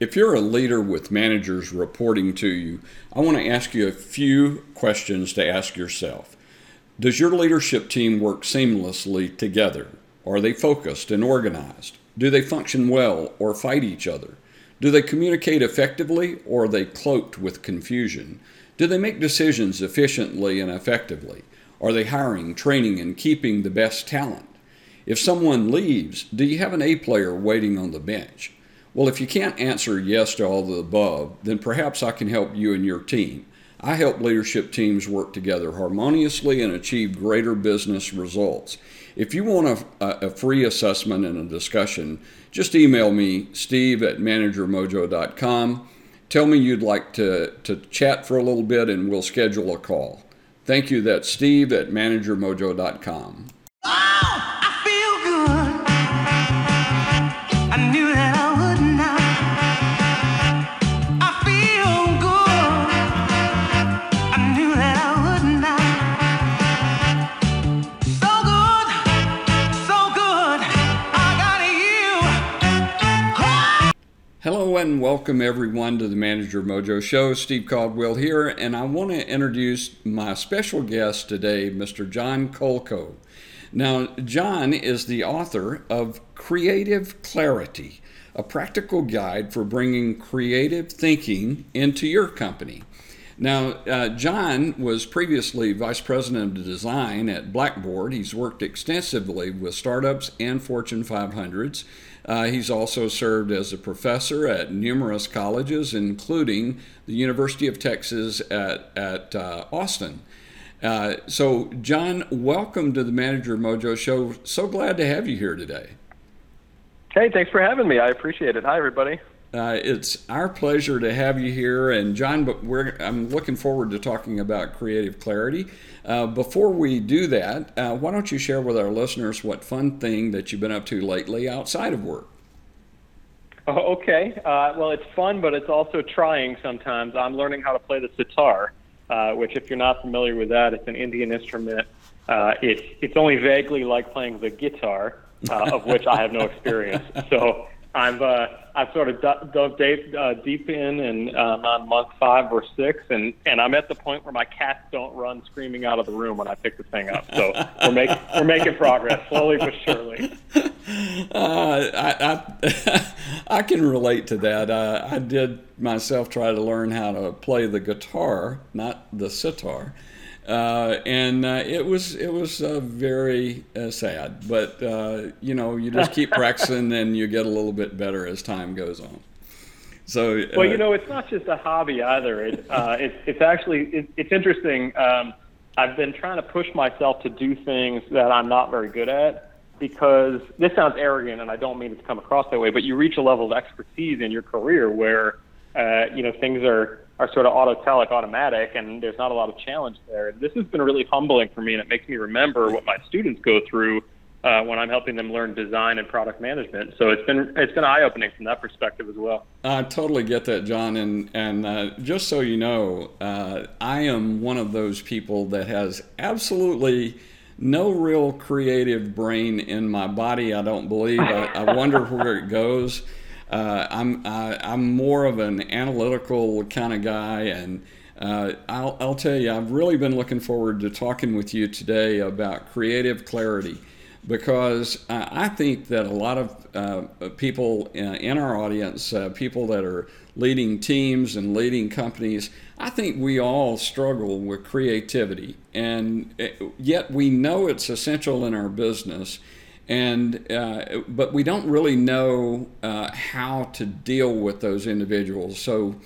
If you're a leader with managers reporting to you, I want to ask you a few questions to ask yourself. Does your leadership team work seamlessly together? Are they focused and organized? Do they function well or fight each other? Do they communicate effectively or are they cloaked with confusion? Do they make decisions efficiently and effectively? Are they hiring, training, and keeping the best talent? If someone leaves, do you have an A player waiting on the bench? Well, if you can't answer yes to all of the above, then perhaps I can help you and your team. I help leadership teams work together harmoniously and achieve greater business results. If you want a, a free assessment and a discussion, just email me, steve at managermojo.com. Tell me you'd like to, to chat for a little bit and we'll schedule a call. Thank you. That's steve at managermojo.com. Hello welcome everyone to the Manager Mojo Show. Steve Caldwell here, and I want to introduce my special guest today, Mr. John Kolko. Now, John is the author of Creative Clarity, a practical guide for bringing creative thinking into your company. Now, uh, John was previously Vice President of Design at Blackboard. He's worked extensively with startups and Fortune 500s. Uh, he's also served as a professor at numerous colleges, including the University of Texas at, at uh, Austin. Uh, so, John, welcome to the Manager Mojo Show. So glad to have you here today. Hey, thanks for having me. I appreciate it. Hi, everybody. Uh, it's our pleasure to have you here, and John. But I'm looking forward to talking about creative clarity. Uh, before we do that, uh, why don't you share with our listeners what fun thing that you've been up to lately outside of work? Oh, okay. Uh, well, it's fun, but it's also trying sometimes. I'm learning how to play the sitar, uh, which, if you're not familiar with that, it's an Indian instrument. Uh, it's it's only vaguely like playing the guitar, of which I have no experience. So I've uh, I've sort of dove deep, uh, deep in, and um, on month five or six, and and I'm at the point where my cats don't run screaming out of the room when I pick the thing up. So we're making we're making progress slowly but surely. Uh, I, I I can relate to that. Uh, I did myself try to learn how to play the guitar, not the sitar. Uh, and uh, it was it was uh, very uh, sad. But uh, you know, you just keep practicing, and you get a little bit better as time goes on. So well, you know, it's not just a hobby either. It, it's it's actually it, it's interesting. Um, I've been trying to push myself to do things that I'm not very good at because this sounds arrogant, and I don't mean it to come across that way. But you reach a level of expertise in your career where you know things are are sort of autotelic automatic and there's not a lot of challenge there. This has been really humbling for me and it makes me remember what my students go through uh, when I'm helping them learn design and product management. So it's been it's been eye opening from that perspective as well. I totally get that, John. And and uh, just so you know, uh, I am one of those people that has absolutely no real creative brain in my body. I don't believe. I, I wonder where it goes. Uh, I'm I, am i am more of an analytical kind of guy, and uh, I'll, I'll tell you, I've really been looking forward to talking with you today about creative clarity because I think that a lot of uh, people in our audience, uh, people that are leading teams and leading companies, I think we all struggle with creativity, and uh, yet we know it's essential in our business and uh, but we don't really know uh, how to deal with those individuals. So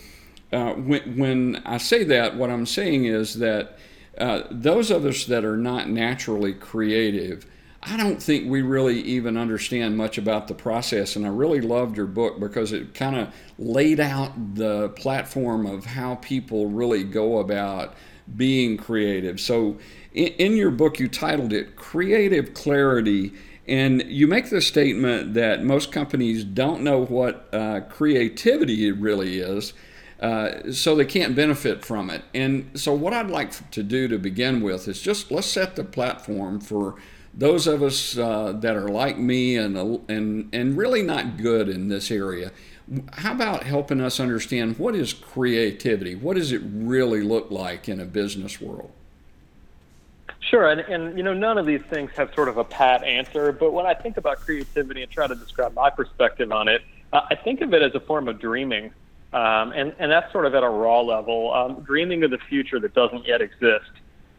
uh, when, when I say that, what I'm saying is that uh, those of us that are not naturally creative, I don't think we really even understand much about the process. And I really loved your book because it kind of laid out the platform of how people really go about being creative. So, in, in your book, you titled it Creative Clarity. And you make the statement that most companies don't know what uh, creativity really is, uh, so they can't benefit from it. And so, what I'd like to do to begin with is just let's set the platform for those of us uh, that are like me and, and, and really not good in this area, how about helping us understand what is creativity? What does it really look like in a business world? Sure, and, and you know none of these things have sort of a pat answer, but when I think about creativity and try to describe my perspective on it, uh, I think of it as a form of dreaming, um, and and that's sort of at a raw level, um, dreaming of the future that doesn't yet exist.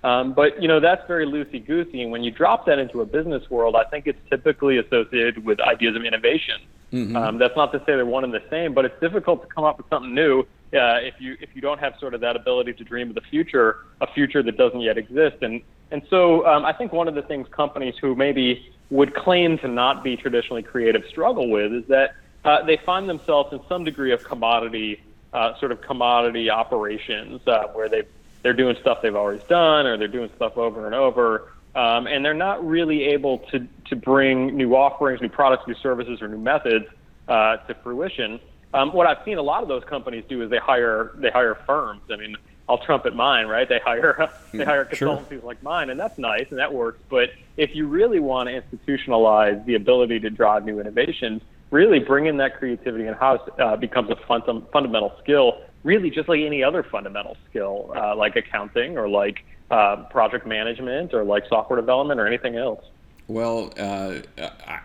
Um, but you know that's very loosey goosey, and when you drop that into a business world, I think it's typically associated with ideas of innovation. Mm-hmm. Um, that's not to say they're one and the same, but it's difficult to come up with something new uh, if you if you don't have sort of that ability to dream of the future, a future that doesn't yet exist. And and so um, I think one of the things companies who maybe would claim to not be traditionally creative struggle with is that uh, they find themselves in some degree of commodity, uh, sort of commodity operations uh, where they they're doing stuff they've always done or they're doing stuff over and over. Um, and they're not really able to, to bring new offerings, new products, new services, or new methods uh, to fruition. Um, what I've seen a lot of those companies do is they hire they hire firms. I mean, I'll trumpet mine, right? They hire they hmm, hire consultancies sure. like mine, and that's nice and that works. But if you really want to institutionalize the ability to drive new innovations, really bringing that creativity in house uh, becomes a fun- fundamental skill really just like any other fundamental skill, uh, like accounting or like uh, project management or like software development or anything else. Well, uh,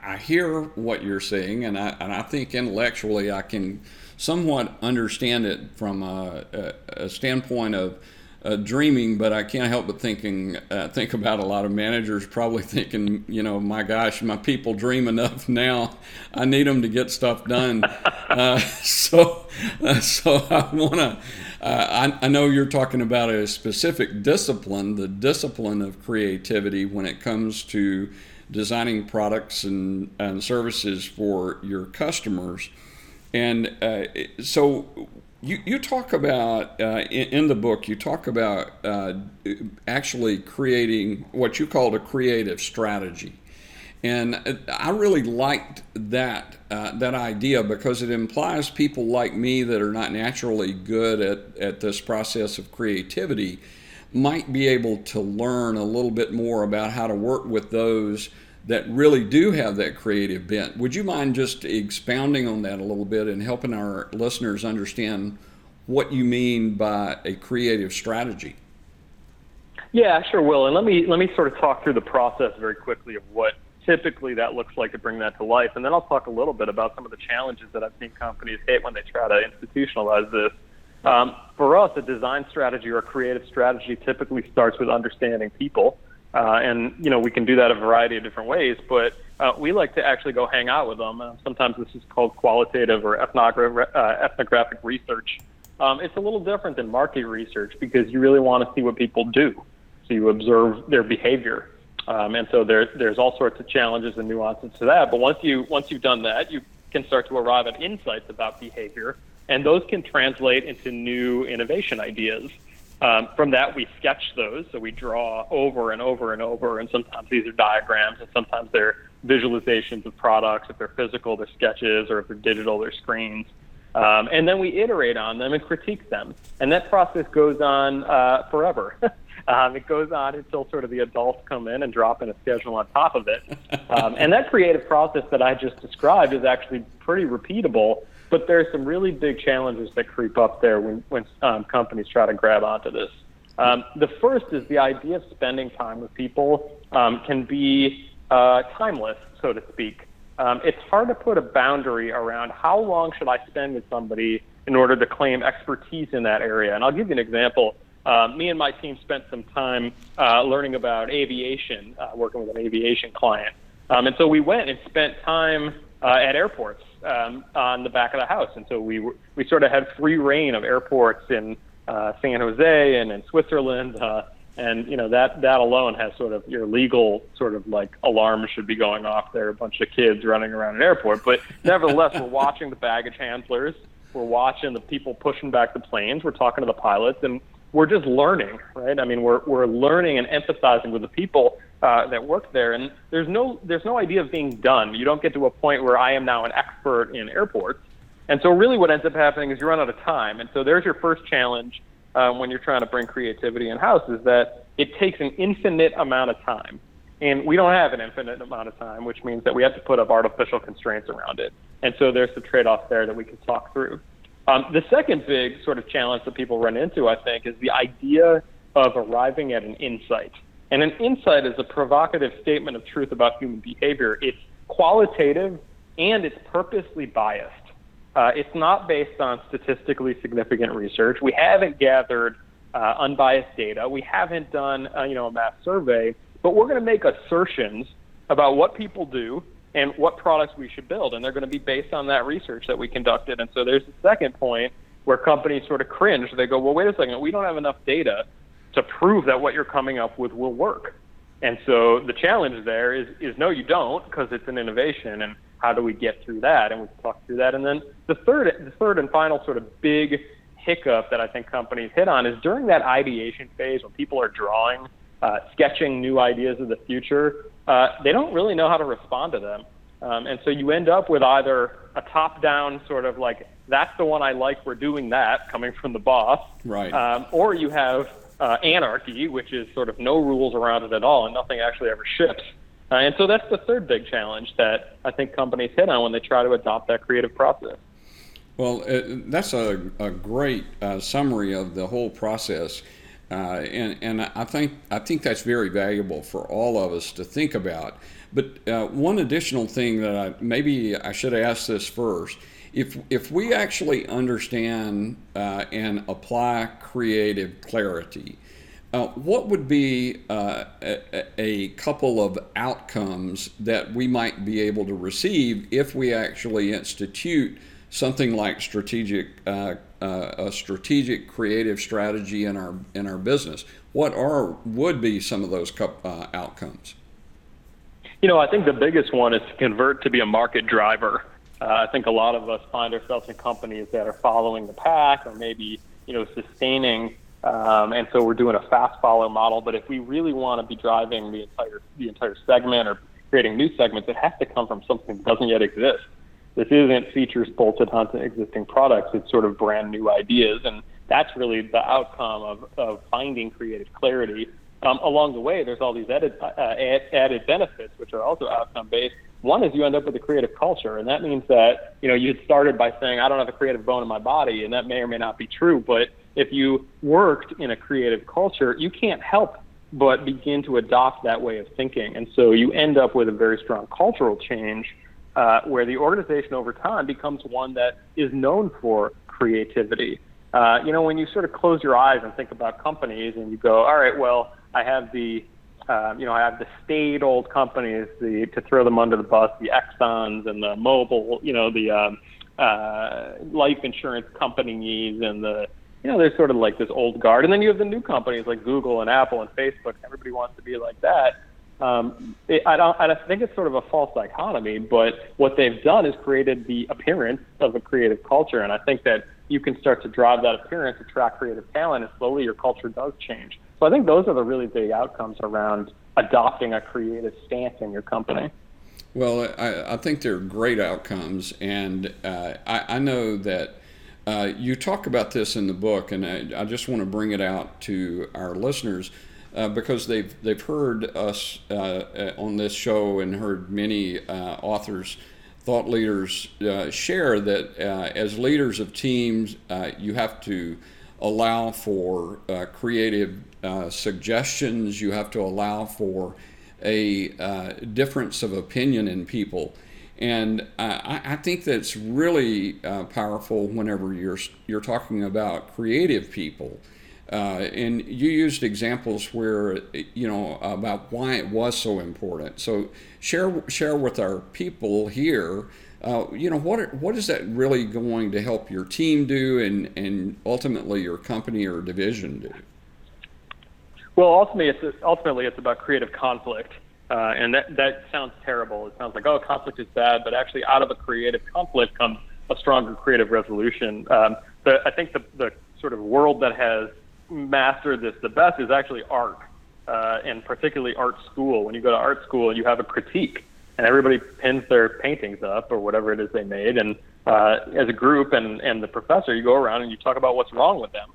I hear what you're saying, and I, and I think intellectually I can somewhat understand it from a, a, a standpoint of uh, dreaming, but I can't help but thinking uh, think about a lot of managers probably thinking, you know, my gosh, my people dream enough now. I need them to get stuff done. uh, so, uh, so I want to. Uh, I, I know you're talking about a specific discipline, the discipline of creativity when it comes to designing products and, and services for your customers. And uh, so, you, you talk about uh, in, in, the book you talk about uh, actually creating what you called a creative strategy and I really liked that uh, that idea because it implies people like me that are not naturally good at, at this process of creativity might be able to learn a little bit more about how to work with those that really do have that creative bent. Would you mind just expounding on that a little bit and helping our listeners understand what you mean by a creative strategy? Yeah, sure will. And let me let me sort of talk through the process very quickly of what typically that looks like to bring that to life, and then I'll talk a little bit about some of the challenges that I've seen companies hit when they try to institutionalize this. Um, for us, a design strategy or a creative strategy typically starts with understanding people uh, and you know we can do that a variety of different ways, but uh, we like to actually go hang out with them. Uh, sometimes this is called qualitative or ethnogra- uh, ethnographic research. Um, it's a little different than market research because you really want to see what people do, so you observe their behavior. Um, and so there, there's all sorts of challenges and nuances to that. But once you once you've done that, you can start to arrive at insights about behavior, and those can translate into new innovation ideas. Um, from that, we sketch those. So we draw over and over and over. And sometimes these are diagrams, and sometimes they're visualizations of products. If they're physical, they're sketches, or if they're digital, they're screens. Um, and then we iterate on them and critique them. And that process goes on uh, forever. um, it goes on until sort of the adults come in and drop in a schedule on top of it. Um, and that creative process that I just described is actually pretty repeatable but there are some really big challenges that creep up there when, when um, companies try to grab onto this. Um, the first is the idea of spending time with people um, can be uh, timeless, so to speak. Um, it's hard to put a boundary around how long should I spend with somebody in order to claim expertise in that area. And I'll give you an example. Uh, me and my team spent some time uh, learning about aviation, uh, working with an aviation client. Um, and so we went and spent time uh, at airports um, on the back of the house, and so we we sort of had free rein of airports in uh, San Jose and in Switzerland uh, And you know that that alone has sort of your legal sort of like alarm should be going off. There. are A bunch of kids running around an airport, but nevertheless, we're watching the baggage handlers, we're watching the people pushing back the planes, we're talking to the pilots, and we're just learning, right? I mean, we're we're learning and empathizing with the people uh, that work there, and there's no there's no idea of being done. You don't get to a point where I am now an expert in airports, and so really what ends up happening is you run out of time, and so there's your first challenge um, when you're trying to bring creativity in house is that it takes an infinite amount of time. And we don't have an infinite amount of time, which means that we have to put up artificial constraints around it. And so there's the trade off there that we can talk through. Um, the second big sort of challenge that people run into, I think, is the idea of arriving at an insight. And an insight is a provocative statement of truth about human behavior. It's qualitative and it's purposely biased. Uh, it's not based on statistically significant research. We haven't gathered uh, unbiased data. We haven't done uh, you know a mass survey, but we're going to make assertions about what people do and what products we should build, and they're going to be based on that research that we conducted. And so there's the second point where companies sort of cringe. They go, well, wait a second, we don't have enough data to prove that what you're coming up with will work. And so the challenge there is is no, you don't, because it's an innovation and how do we get through that? And we talk through that. And then the third, the third and final sort of big hiccup that I think companies hit on is during that ideation phase when people are drawing, uh, sketching new ideas of the future, uh, they don't really know how to respond to them. Um, and so you end up with either a top-down sort of like that's the one I like, we're doing that, coming from the boss, right? Um, or you have uh, anarchy, which is sort of no rules around it at all, and nothing actually ever ships. Uh, and so that's the third big challenge that I think companies hit on when they try to adopt that creative process. Well, uh, that's a, a great uh, summary of the whole process. Uh, and and I think I think that's very valuable for all of us to think about. But uh, one additional thing that I maybe I should ask this first: if if we actually understand uh, and apply creative clarity, uh, what would be uh, a, a, couple of outcomes that we might be able to receive if we actually institute something like strategic uh, a strategic creative strategy in our in our business? What are would be some of those uh, outcomes? You know, I think the biggest one is to convert to be a market driver. Uh, I think a lot of us find ourselves in companies that are following the pack or maybe you know sustaining um, and so we're doing a fast follow model. But if we really want to be driving the entire the entire segment or creating new segments, it has to come from something that doesn't yet exist. This isn't features bolted onto existing products. It's sort of brand new ideas, and that's really the outcome of, of finding creative clarity. Um, along the way, there's all these added, uh, added benefits, which are also outcome based. One is you end up with a creative culture, and that means that you know you started by saying I don't have a creative bone in my body, and that may or may not be true, but if you worked in a creative culture, you can't help but begin to adopt that way of thinking. And so you end up with a very strong cultural change uh, where the organization over time becomes one that is known for creativity. Uh, you know, when you sort of close your eyes and think about companies and you go, all right, well, I have the, uh, you know, I have the staid old companies, the to throw them under the bus, the Exxon's and the Mobil, you know, the um, uh, life insurance companies and the you know, there's sort of like this old guard, and then you have the new companies like Google and Apple and Facebook. Everybody wants to be like that. Um, it, I don't. I think it's sort of a false dichotomy, but what they've done is created the appearance of a creative culture, and I think that you can start to drive that appearance, attract creative talent, and slowly your culture does change. So I think those are the really big outcomes around adopting a creative stance in your company. Well, I, I think they're great outcomes, and uh, I, I know that uh, you talk about this in the book, and I, I, just want to bring it out to our listeners uh, because they've they've heard us uh, uh on this show and heard many uh, authors, thought leaders share that as leaders of teams, you have to allow for creative suggestions. You have to allow for a difference of opinion in people. And I, I think that's really uh, powerful whenever you're you're talking about creative people. Uh, and you used examples where you know about why it was so important. So share share with our people here. Uh, you know what what is that really going to help your team do, and and ultimately your company or division do? Well, ultimately, it's ultimately it's about creative conflict, uh, and that that sounds terrible. It sounds like oh, conflict is bad, but actually, out of a creative conflict comes a stronger creative resolution. Um, I think the the sort of world that has mastered this the best is actually art, uh, and particularly art school. When you go to art school, you have a critique, and everybody pins their paintings up or whatever it is they made, and uh, as a group and and the professor, you go around and you talk about what's wrong with them,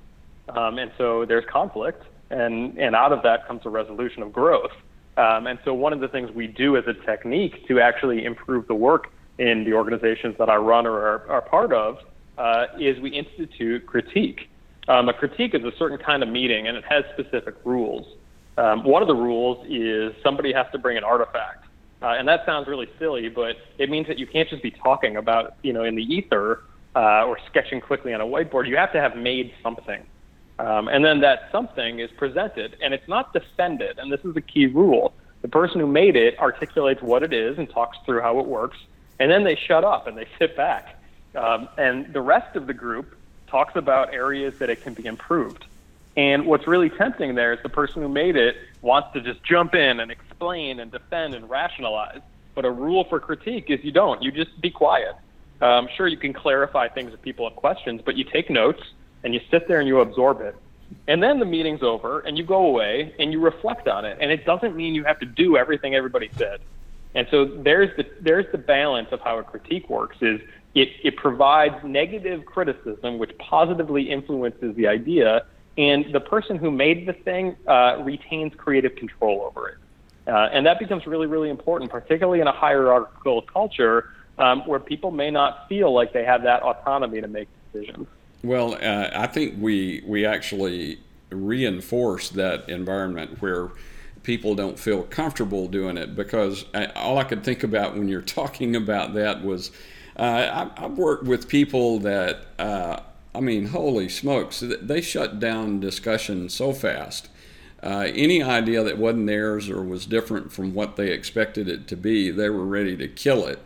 um, and so there's conflict, and and out of that comes a resolution of growth. Um, and so one of the things we do as a technique to actually improve the work in the organizations that I run or are, are part of uh, is we institute critique. Um, a critique is a certain kind of meeting, and it has specific rules. Um, one of the rules is somebody has to bring an artifact, uh, and that sounds really silly, but it means that you can't just be talking about, you know, in the ether uh, or sketching quickly on a whiteboard. You have to have made something. Um, and then that something is presented, and it's not defended. And this is the key rule. The person who made it articulates what it is and talks through how it works, and then they shut up and they sit back. Um, and the rest of the group talks about areas that it can be improved. And what's really tempting there is the person who made it wants to just jump in and explain and defend and rationalize. But a rule for critique is you don't. You just be quiet. Um, I'm sure, you can clarify things if people have questions, but you take notes and you sit there and you absorb it. And then the meeting's over and you go away and you reflect on it. And it doesn't mean you have to do everything everybody said. And so there's the there's the balance of how a critique works is it, it provides negative criticism which positively influences the idea and the person who made the thing uh, retains creative control over it. Uh, and that becomes really, really important, particularly in a hierarchical culture um, where people may not feel like they have that autonomy to make decisions. Well, uh, I think we we actually reinforce that environment where people don't feel comfortable doing it because I, all I could think about when you're talking about that was uh, I, have worked with people that uh, I mean, holy smokes, they shut down discussion so fast. Uh, any idea that wasn't theirs or was different from what they expected it to be, they were ready to kill it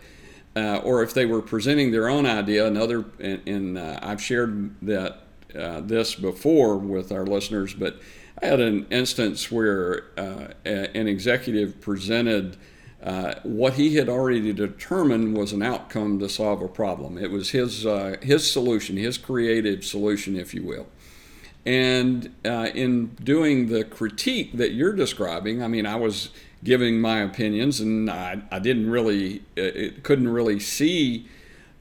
uh, or if they were presenting their own idea, another, and, and uh, I've shared that uh, this before with our listeners, but I had an instance where a, an executive presented uh, what he had already determined was an outcome to solve a problem. It was his uh, his solution, his creative solution, if you will. And in doing the critique that you're describing, I mean, I was giving my opinions, and I, I didn't really, uh, it couldn't really see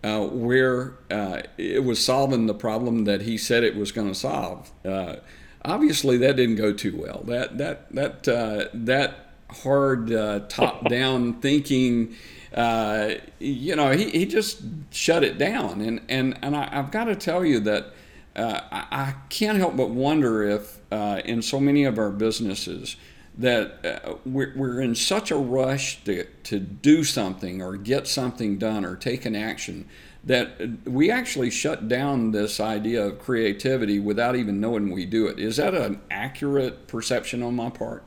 uh, where uh, it was solving the problem that he said it was going to solve. Uh, obviously, that didn't go too well. That that that uh, that hard uh, top-down thinking. you know, he, he just shut it down, and and and I, have got to tell you that I, I, can't help but wonder if in so many of our businesses that uh, we're, we're in such a rush to, to do something or get something done or take an action that we actually shut down this idea of creativity without even knowing we do it. Is that an accurate perception on my part?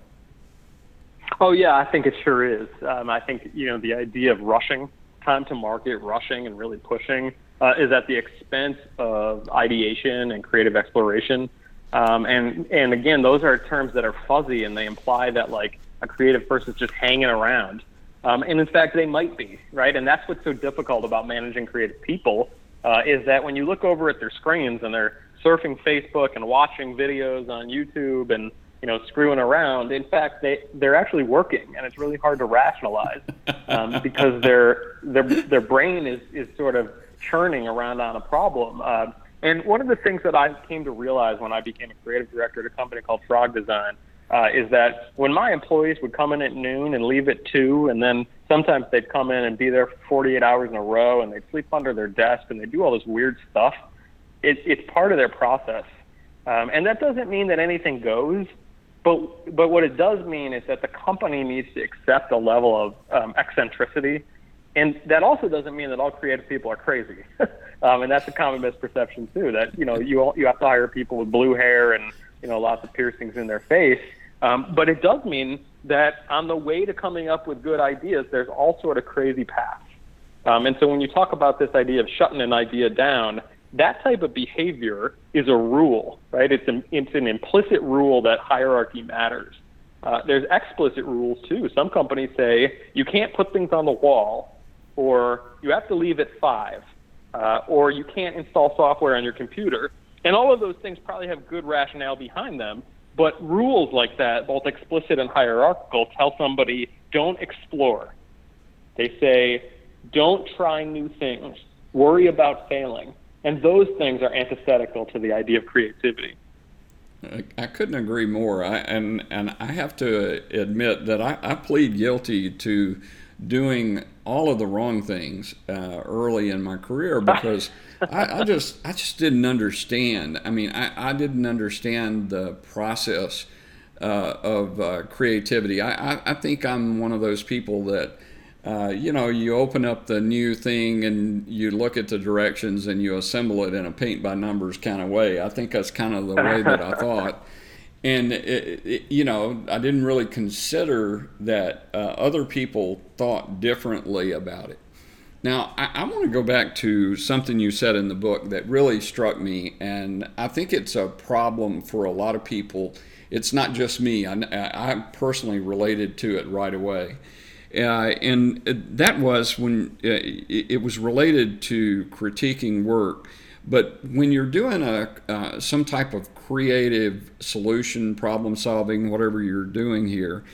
Oh yeah, I think it sure is. Um, I think you know the idea of rushing, time to market, rushing, and really pushing uh, is at the expense of ideation and creative exploration. Um, and and again, those are terms that are fuzzy and they imply that like a creative person is just hanging around. Um, and in fact, they might be right. And that's what's so difficult about managing creative people uh, is that when you look over at their screens and they're surfing Facebook and watching videos on YouTube and you know screwing around, in fact, they they're actually working, and it's really hard to rationalize um, because their their their brain is is sort of churning around on a problem. Uh, and one of the things that I came to realize when I became a creative director at a company called Frog Design uh, is that when my employees would come in at noon and leave at two, and then sometimes they'd come in and be there for 48 hours in a row, and they'd sleep under their desk, and they do all this weird stuff. It, it's part of their process, um, and that doesn't mean that anything goes. But but what it does mean is that the company needs to accept a level of um, eccentricity and that also doesn't mean that all creative people are crazy. um, and that's a common misperception too. That you know you all, you have to hire people with blue hair and you know lots of piercings in their face. Um, but it does mean that on the way to coming up with good ideas, there's all sort of crazy paths. Um, and so when you talk about this idea of shutting an idea down, that type of behavior is a rule, right? It's an, it's an implicit rule that hierarchy matters. Uh, there's explicit rules too. Some companies say you can't put things on the wall, or you have to leave at five, uh, or you can't install software on your computer. And all of those things probably have good rationale behind them. But rules like that, both explicit and hierarchical, tell somebody don't explore. They say don't try new things, worry about failing. And those things are antithetical to the idea of creativity. I couldn't agree more. I, and and I have to admit that I, I plead guilty to doing all of the wrong things uh, early in my career because I, I, just I just didn't understand. I mean, I, I didn't understand the process uh, of uh, creativity. I, I, I think I'm one of those people that uh, you know, you open up the new thing and you look at the directions and you assemble it in a paint by numbers kind of way. I think that's kind of the way that I thought. And, it, it, you know, I didn't really consider that uh, other people thought differently about it. Now, I, I want to go back to something you said in the book that really struck me, and I think it's a problem for a lot of people. It's not just me, I, I personally related to it right away uh, and that was when uh, it was related to critiquing work. But when you're doing a uh, some type of creative solution, problem solving, whatever you're doing here,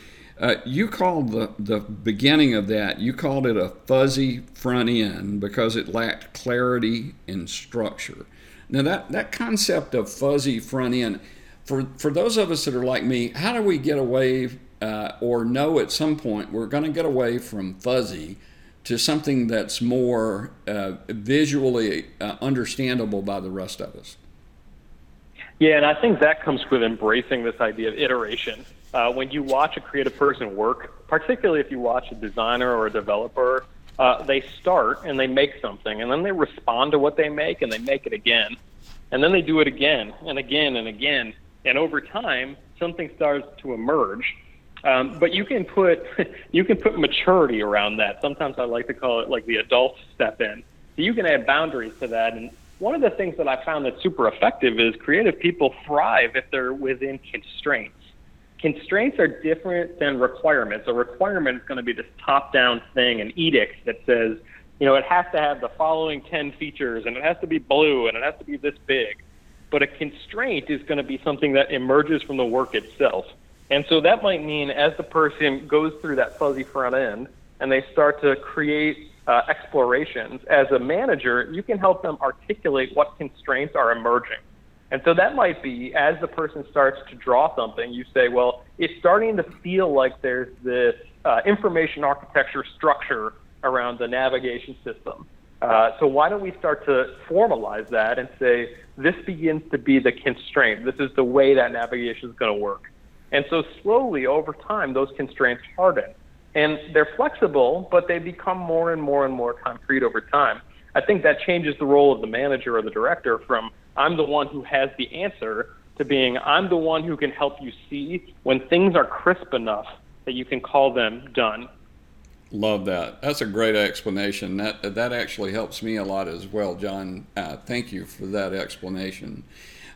uh, you called the, the beginning of that, you called it a fuzzy front end because it lacked clarity and structure. Now, that, that concept of fuzzy front end, for, for those of us that are like me, how do we get away uh, or know at some point we're going to get away from fuzzy to something that's more uh, visually uh, understandable by the rest of us. Yeah, and I think that comes with embracing this idea of iteration. Uh, when you watch a creative person work, particularly if you watch a designer or a developer, uh, they start and they make something, and then they respond to what they make, and they make it again, and then they do it again and again and again, and over time, something starts to emerge um, but you can put you can put maturity around that. Sometimes I like to call it like the adult step in. So you can add boundaries to that. And one of the things that I found that's super effective is creative people thrive if they're within constraints. Constraints are different than requirements. A requirement is going to be this top-down thing, an edict that says, you know, it has to have the following 10 features and it has to be blue and it has to be this big. But a constraint is going to be something that emerges from the work itself. And so that might mean as the person goes through that fuzzy front end and they start to create uh, explorations, as a manager, you can help them articulate what constraints are emerging. And so that might be as the person starts to draw something, you say, well, it's starting to feel like there's this uh, information architecture structure around the navigation system. Uh, so why don't we start to formalize that and say this begins to be the constraint? This is the way that navigation is going to work. And so slowly over time, those constraints harden. And they're flexible, but they become more and more and more concrete over time. I think that changes the role of the manager or the director from I'm the one who has the answer to being I'm the one who can help you see when things are crisp enough that you can call them done. Love that. That's a great explanation. That that actually helps me a lot as well, John. Uh, thank you for that explanation.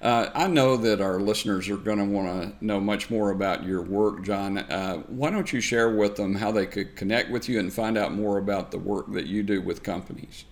Uh, I know that our listeners are going to want to know much more about your work, John. Uh, why don't you share with them how they could connect with you and find out more about the work that you do with companies?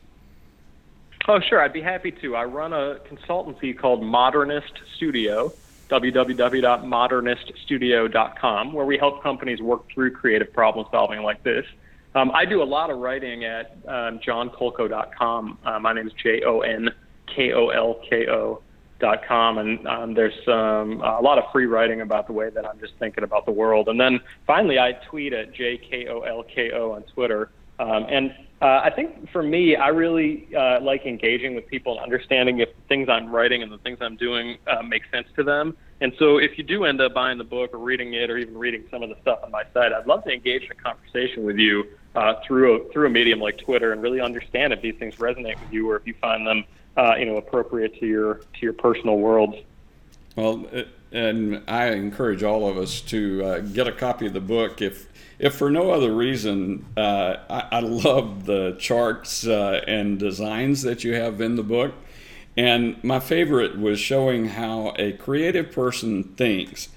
Oh, sure. I'd be happy to. I run a consultancy called Modernist Studio, www.moderniststudio.com, where we help companies work through creative problem solving like this. Um, I do a lot of writing at um, johnkolko.com. Uh, my name is J O N K O L K O dot com and um, there's uh, a lot of free writing about the way that I'm just thinking about the world. And then finally, I tweet at jkolko on Twitter. Um, and uh, I think for me, I really uh, like engaging with people and understanding if the things I'm writing and the things I'm doing uh, make sense to them. And so, if you do end up buying the book or reading it, or even reading some of the stuff on my site, I'd love to engage in a conversation with you uh, through a, through a medium like Twitter and really understand if these things resonate with you or if you find them uh, you know appropriate to your to your personal worlds. Well, and I encourage all of us to uh, get a copy of the book if if for no other reason. Uh, I, I, love the charts uh, and designs that you have in the book. And my favorite was showing how a creative person thinks.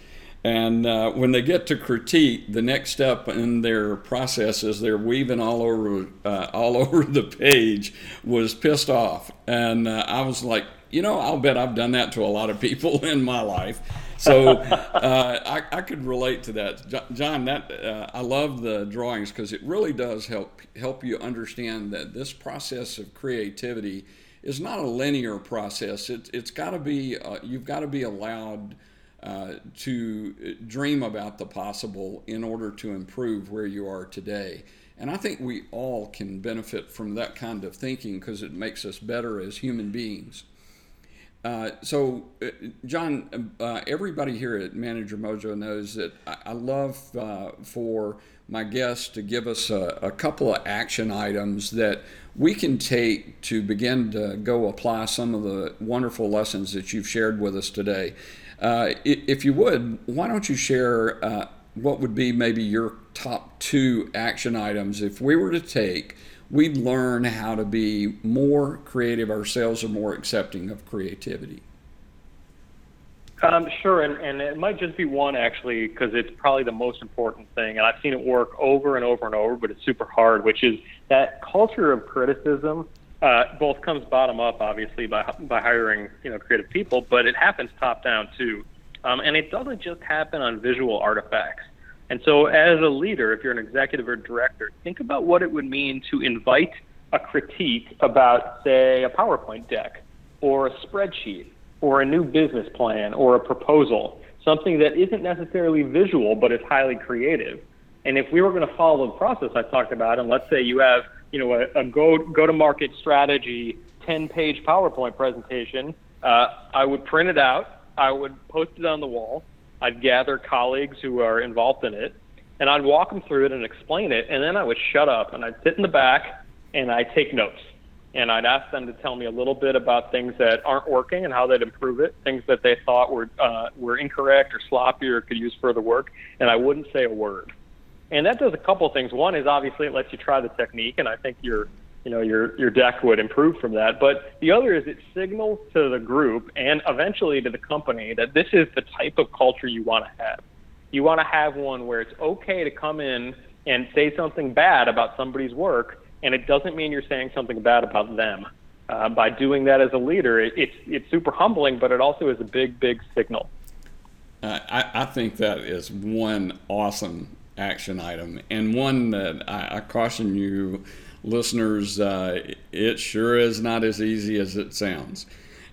And uh, when they get to critique, the next step in their process is they're weaving all over uh, all over the page was pissed off, and uh, I was like, you know, I'll bet I've done that to a lot of people in my life. So uh, I, I, could relate to that, John. That uh, I love the drawings because it really does help help you understand that this process of creativity is not a linear process. It, it's got to be uh, you've got to be allowed uh, to dream about the possible in order to improve where you are today. And I think we all can benefit from that kind of thinking because it makes us better as human beings. Uh, so, uh, John, uh, everybody here at Manager Mojo knows that I, I love uh, for my guests to give us a, a, couple of action items that we can take to begin to go apply some of the wonderful lessons that you've shared with us today. Uh, if you would, why don't you share uh, what would be maybe your top two action items if we were to take? We'd learn how to be more creative ourselves or more accepting of creativity? Um, sure, and, and it might just be one actually, because it's probably the most important thing, and I've seen it work over and over and over, but it's super hard. Which is that culture of criticism. Uh, both comes bottom up, obviously, by by hiring you know creative people, but it happens top down too, um, and it doesn't just happen on visual artifacts. And so, as a leader, if you're an executive or director, think about what it would mean to invite a critique about, say, a PowerPoint deck or a spreadsheet or a new business plan or a proposal, something that isn't necessarily visual but is highly creative. And if we were going to follow the process I talked about, and let's say you have, you know, a, a go go to market strategy 10 page PowerPoint presentation, uh, I would print it out, I would post it on the wall, I'd gather colleagues who are involved in it, and I'd walk them through it and explain it, and then I would shut up and I'd sit in the back and I'd take notes. And I'd ask them to tell me a little bit about things that aren't working and how they'd improve it, things that they thought were uh, were incorrect or sloppy or could use further work, and I wouldn't say a word. And that does a couple of things. One is obviously it lets you try the technique, and I think you're you know your your deck would improve from that. But the other is it signals to the group and eventually to the company that this is the type of culture you want to have. You want to have one where it's okay to come in and say something bad about somebody's work, and it doesn't mean you're saying something bad about them. Uh, by doing that as a leader, it, it's it's super humbling, but it also is a big big signal. Uh, I, I think that is one awesome action item, and one that I, I caution you listeners, uh, it sure is not as easy as it sounds.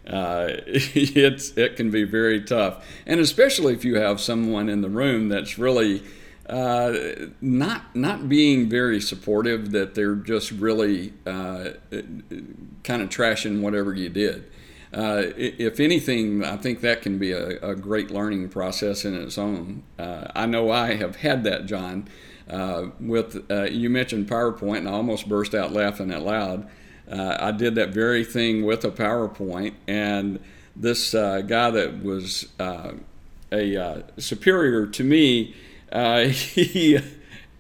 Uh, it's it can be very tough, and especially if you have someone in the room that's really uh, not not being very supportive, that they're just really uh, kind of trashing whatever you did. Uh, if anything, I think that can be a, a great learning process in its own. Uh, I know I have had that, John. Uh, with uh, you mentioned PowerPoint, and I almost burst out laughing out loud. Uh, I did that very thing with a PowerPoint, and this guy that was a superior to me, he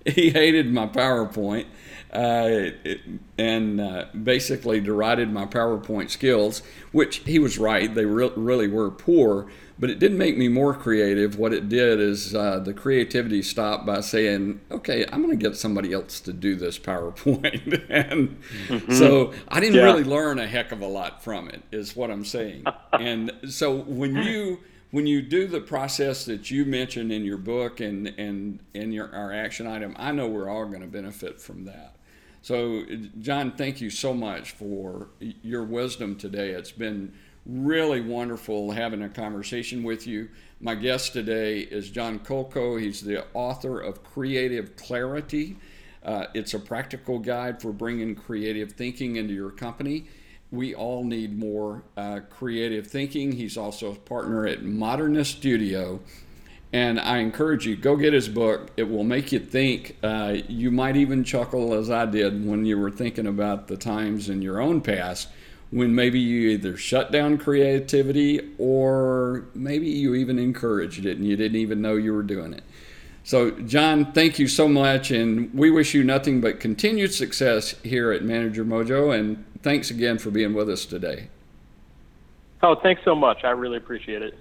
he hated my PowerPoint. And basically derided my PowerPoint skills, which he was right. They re- really were poor, but it didn't make me more creative. What it did is uh, the creativity stopped by saying, okay, I'm going to get somebody else to do this PowerPoint. and mm-hmm. so I didn't yeah. really learn a heck of a lot from it, is what I'm saying. and so when you when you do the process that you mentioned in your book and and in your our action item, I know we're all going to benefit from that. So, John, thank you so much for your wisdom today. It's been really wonderful having a conversation with you. My guest today is John Kolko. He's the author of Creative Clarity. Uh, it's a practical guide for bringing creative thinking into your company. We all need more uh, creative thinking. He's also a partner at Modernist Studio. And I encourage you, go get his book. It will make you think. Uh, you might even chuckle as I did when you were thinking about the times in your own past when maybe you either shut down creativity or maybe you even encouraged it and you didn't even know you were doing it. So, John, thank you so much, and we wish you nothing but continued success here at Manager Mojo, and thanks again for being with us today. Oh, thanks so much. I really appreciate it.